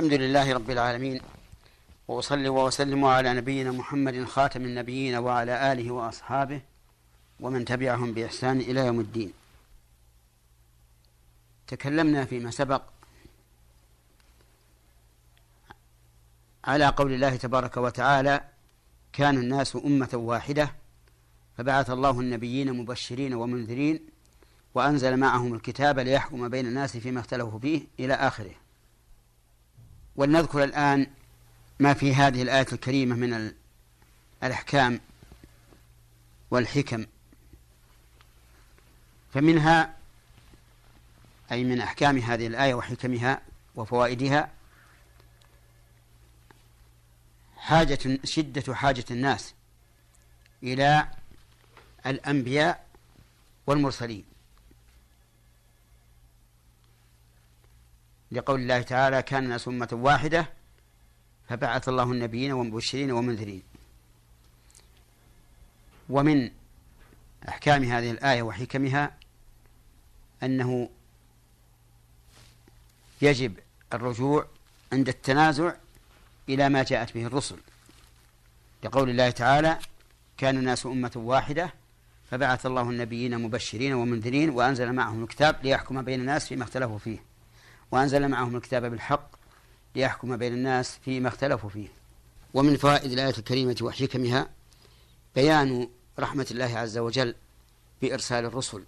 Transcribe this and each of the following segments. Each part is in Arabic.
الحمد لله رب العالمين وأصلي وأسلم على نبينا محمد خاتم النبيين وعلى آله وأصحابه ومن تبعهم بإحسان إلى يوم الدين. تكلمنا فيما سبق على قول الله تبارك وتعالى كان الناس أمة واحدة فبعث الله النبيين مبشرين ومنذرين وأنزل معهم الكتاب ليحكم بين الناس فيما اختلفوا فيه إلى آخره. ولنذكر الآن ما في هذه الآية الكريمة من الأحكام والحكم. فمنها أي من أحكام هذه الآية وحكمها وفوائدها حاجة شدة حاجة الناس إلى الأنبياء والمرسلين. لقول الله تعالى كان الناس أمة واحدة فبعث الله النبيين ومبشرين ومنذرين ومن أحكام هذه الآية وحكمها أنه يجب الرجوع عند التنازع إلى ما جاءت به الرسل. لقول الله تعالى كان الناس أمة واحدة فبعث الله النبيين مبشرين ومنذرين وأنزل معهم الكتاب ليحكم بين الناس فيما اختلفوا فيه. وأنزل معهم الكتاب بالحق ليحكم بين الناس فيما اختلفوا فيه. ومن فوائد الآية الكريمة وحكمها بيان رحمة الله عز وجل بإرسال الرسل.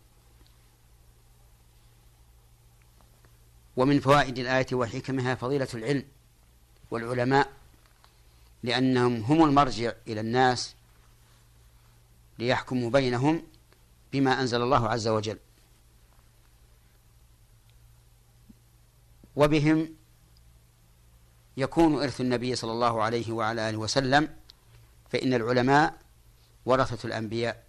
ومن فوائد الآية وحكمها فضيلة العلم والعلماء لأنهم هم المرجع إلى الناس ليحكموا بينهم بما أنزل الله عز وجل. وبهم يكون إرث النبي صلى الله عليه وعلى آله وسلم فإن العلماء ورثة الأنبياء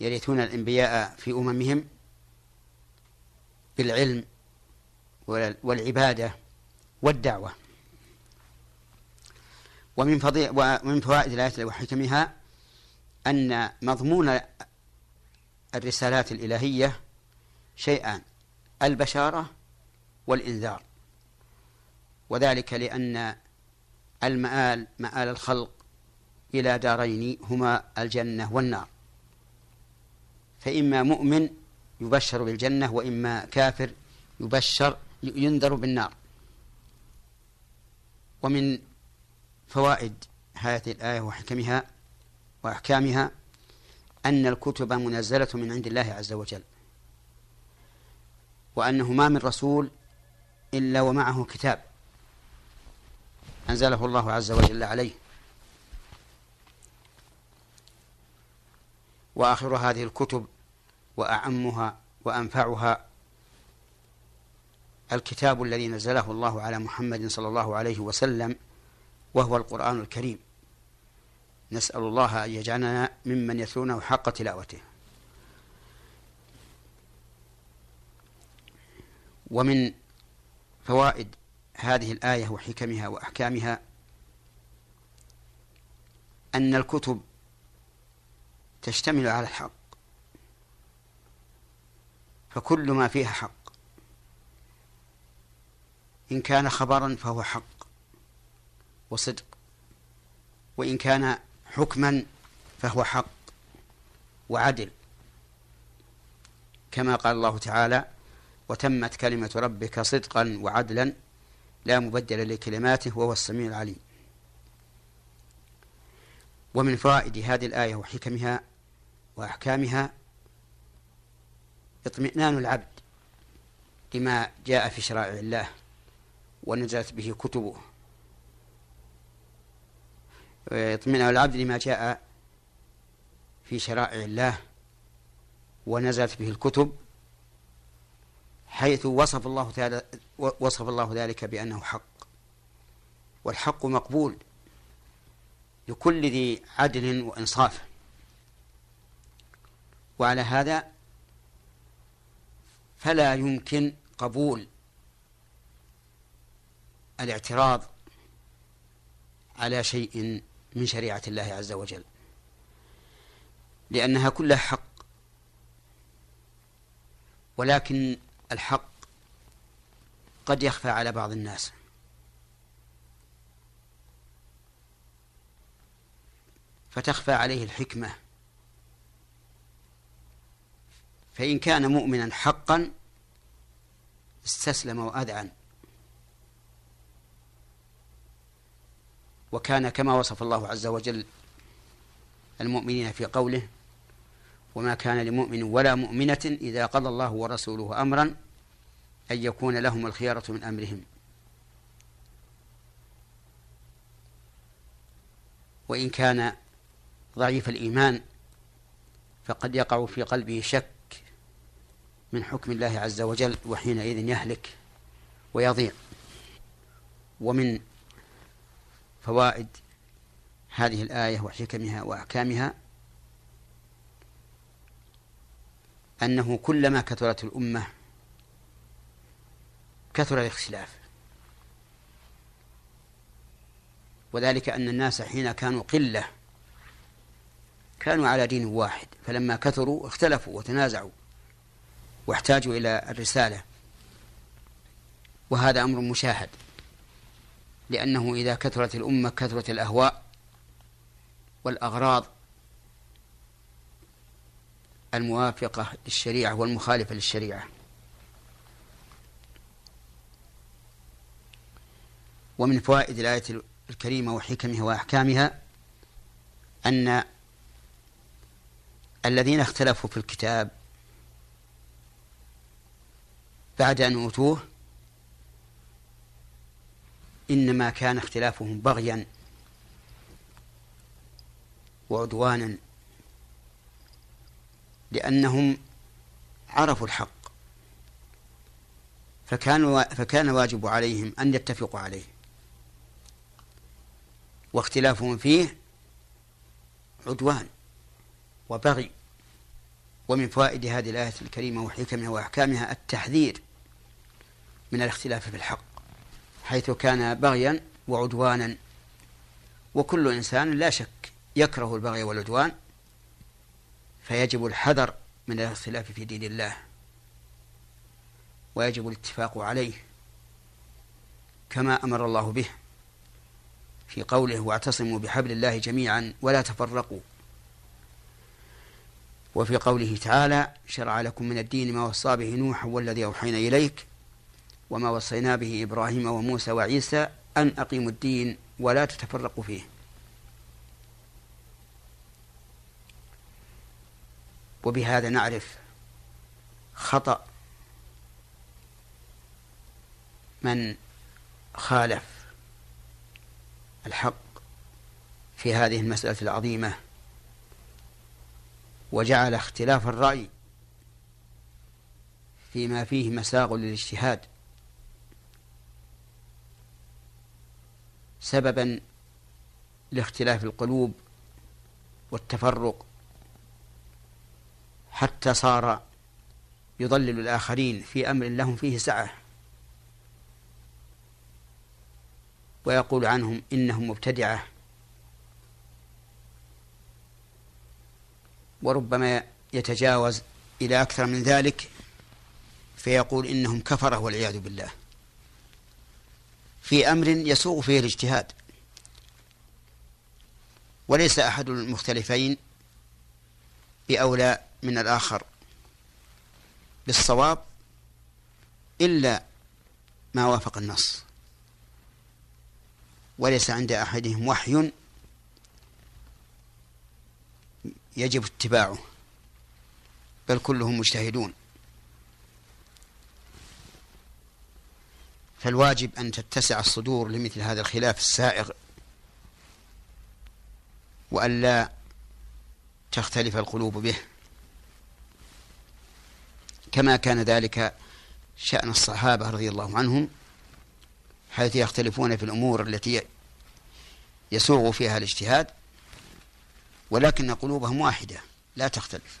يرثون الأنبياء في أممهم بالعلم والعبادة والدعوة. ومن ومن فوائد الآية وحكمها أن مضمون الرسالات الإلهية شيئان البشارة والإنذار. وذلك لأن المآل مآل الخلق إلى دارين هما الجنة والنار. فإما مؤمن يبشر بالجنة وإما كافر يبشر ينذر بالنار. ومن فوائد هذه الآية وحكمها وأحكامها أن الكتب منزلة من عند الله عز وجل. وأنه ما من رسول إلا ومعه كتاب أنزله الله عز وجل عليه. وآخر هذه الكتب وأعمها وأنفعها الكتاب الذي نزله الله على محمد صلى الله عليه وسلم وهو القرآن الكريم. نسأل الله أن يجعلنا ممن يتلونه حق تلاوته. ومن فوائد هذه الآية وحكمها وأحكامها أن الكتب تشتمل على الحق. فكل ما فيها حق. إن كان خبرا فهو حق وصدق. وإن كان حكما فهو حق وعدل. كما قال الله تعالى وتمت كلمة ربك صدقا وعدلا لا مبدل لكلماته وهو السميع العليم. ومن فوائد هذه الآية وحكمها وأحكامها اطمئنان العبد لما جاء في شرائع الله ونزلت به كتبه. اطمئنان العبد لما جاء في شرائع الله ونزلت به الكتب حيث وصف الله تعالى وصف الله ذلك بأنه حق. والحق مقبول لكل ذي عدل وإنصاف. وعلى هذا فلا يمكن قبول الاعتراض على شيء من شريعة الله عز وجل. لأنها كلها حق. ولكن الحق قد يخفى على بعض الناس. فتخفى عليه الحكمة. فإن كان مؤمنا حقا استسلم وأذعن. وكان كما وصف الله عز وجل المؤمنين في قوله وما كان لمؤمن ولا مؤمنة إذا قضى الله ورسوله أمرا أن يكون لهم الخيارة من أمرهم. وإن كان ضعيف الإيمان فقد يقع في قلبه شك من حكم الله عز وجل وحينئذ يهلك ويضيع. ومن فوائد هذه الآية وحكمها وأحكامها أنه كلما كثرت الأمة كثر الاختلاف. وذلك أن الناس حين كانوا قلة كانوا على دين واحد فلما كثروا اختلفوا وتنازعوا واحتاجوا إلى الرسالة. وهذا أمر مشاهد لأنه إذا كثرت الأمة كثرت الأهواء والأغراض الموافقة للشريعة والمخالفة للشريعة. ومن فوائد الآية الكريمة وحكمها وأحكامها أن الذين اختلفوا في الكتاب بعد أن أوتوه إنما كان اختلافهم بغيا وعدوانا لأنهم عرفوا الحق. فكان فكان واجب عليهم أن يتفقوا عليه. واختلافهم فيه عدوان وبغي. ومن فوائد هذه الآية الكريمة وحكمها وأحكامها التحذير من الاختلاف في الحق حيث كان بغيا وعدوانا. وكل إنسان لا شك يكره البغي والعدوان فيجب الحذر من الاختلاف في دين الله ويجب الاتفاق عليه كما أمر الله به في قوله واعتصموا بحبل الله جميعا ولا تفرقوا وفي قوله تعالى شرع لكم من الدين ما وصى به نوح والذي أوحينا إليك وما وصينا به إبراهيم وموسى وعيسى أن أقيموا الدين ولا تتفرقوا فيه وبهذا نعرف خطأ من خالف الحق في هذه المسألة العظيمة وجعل اختلاف الرأي فيما فيه مساغ للاجتهاد سببا لاختلاف القلوب والتفرق حتى صار يضلل الآخرين في أمر لهم فيه سعة. ويقول عنهم إنهم مبتدعة. وربما يتجاوز إلى أكثر من ذلك فيقول إنهم كفرة والعياذ بالله. في أمر يسوغ فيه الاجتهاد. وليس أحد المختلفين بأولى من الآخر بالصواب إلا ما وافق النص. وليس عند أحدهم وحي يجب اتباعه بل كلهم مجتهدون. فالواجب أن تتسع الصدور لمثل هذا الخلاف السائغ وألا تختلف القلوب به. كما كان ذلك شأن الصحابة رضي الله عنهم حيث يختلفون في الأمور التي يسوغ فيها الاجتهاد ولكن قلوبهم واحدة لا تختلف.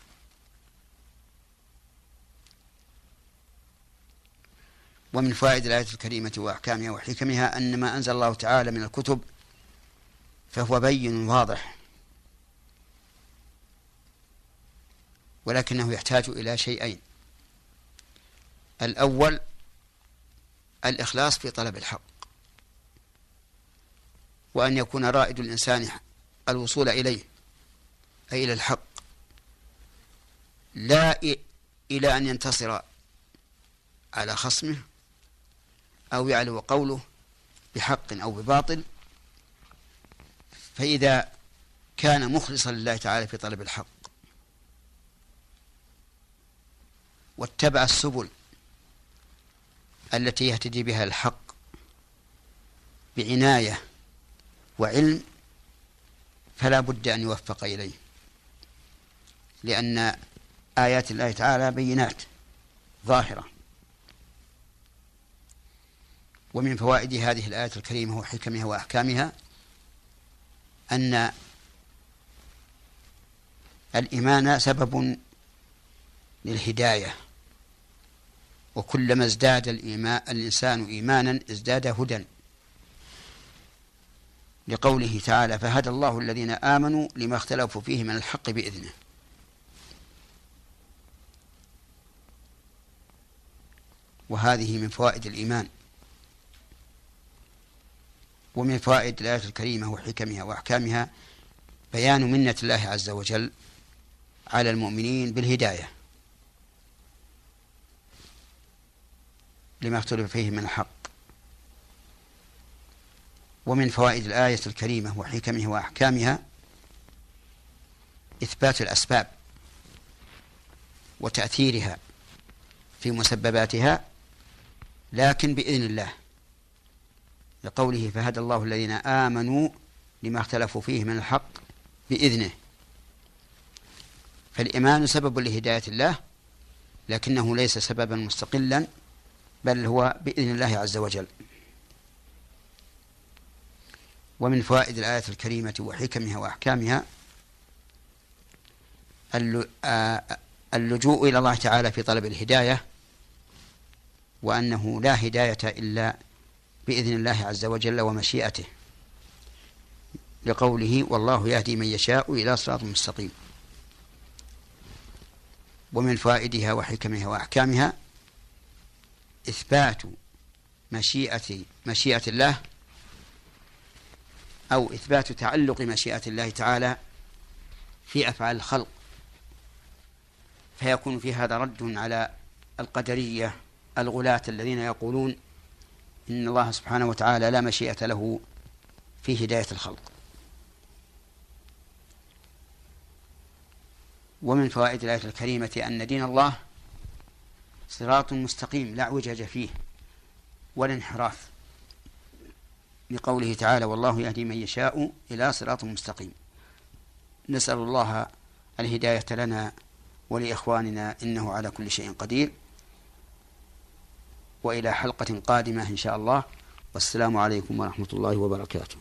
ومن فوائد الآية الكريمة وأحكامها وحكمها أن ما أنزل الله تعالى من الكتب فهو بين واضح ولكنه يحتاج إلى شيئين. الأول الإخلاص في طلب الحق وأن يكون رائد الإنسان الوصول إليه أي إلى الحق لا إلى أن ينتصر على خصمه أو يعلو قوله بحق أو بباطل. فإذا كان مخلصا لله تعالى في طلب الحق واتبع السبل التي يهتدي بها الحق بعناية وعلم فلا بد أن يوفق إليه لأن آيات الله تعالى بينات ظاهرة. ومن فوائد هذه الآية الكريمة وحكمها وأحكامها أن الإيمان سبب للهداية. وكلما ازداد الإيمان الإنسان إيمانا ازداد هدى. لقوله تعالى فهدى الله الذين آمنوا لما اختلفوا فيه من الحق بإذنه. وهذه من فوائد الإيمان. ومن فوائد الآية الكريمة وحكمها وأحكامها بيان منة الله عز وجل على المؤمنين بالهداية. لما اختلف فيه من الحق. ومن فوائد الآية الكريمة وحكمها وأحكامها إثبات الأسباب وتأثيرها في مسبباتها لكن بإذن الله لقوله فهدى الله الذين آمنوا لما اختلفوا فيه من الحق بإذنه. فالإيمان سبب لهداية الله لكنه ليس سببا مستقلا بل هو بإذن الله عز وجل. ومن فوائد الآية الكريمة وحكمها وأحكامها اللجوء إلى الله تعالى في طلب الهداية وأنه لا هداية إلا بإذن الله عز وجل ومشيئته لقوله والله يهدي من يشاء إلى صراط مستقيم. ومن فوائدها وحكمها وأحكامها إثبات مشيئة مشيئة الله أو إثبات تعلق مشيئة الله تعالى في أفعال الخلق. فيكون في هذا رد على القدرية الغلاة الذين يقولون إن الله سبحانه وتعالى لا مشيئة له في هداية الخلق. ومن فوائد الآية الكريمة أن دين الله صراط مستقيم لا اعوجاج فيه ولا انحراف. لقوله تعالى والله يهدي من يشاء إلى صراط مستقيم نسأل الله الهداية لنا ولإخواننا إنه على كل شيء قدير. وإلى حلقة قادمة إن شاء الله. والسلام عليكم ورحمة الله وبركاته.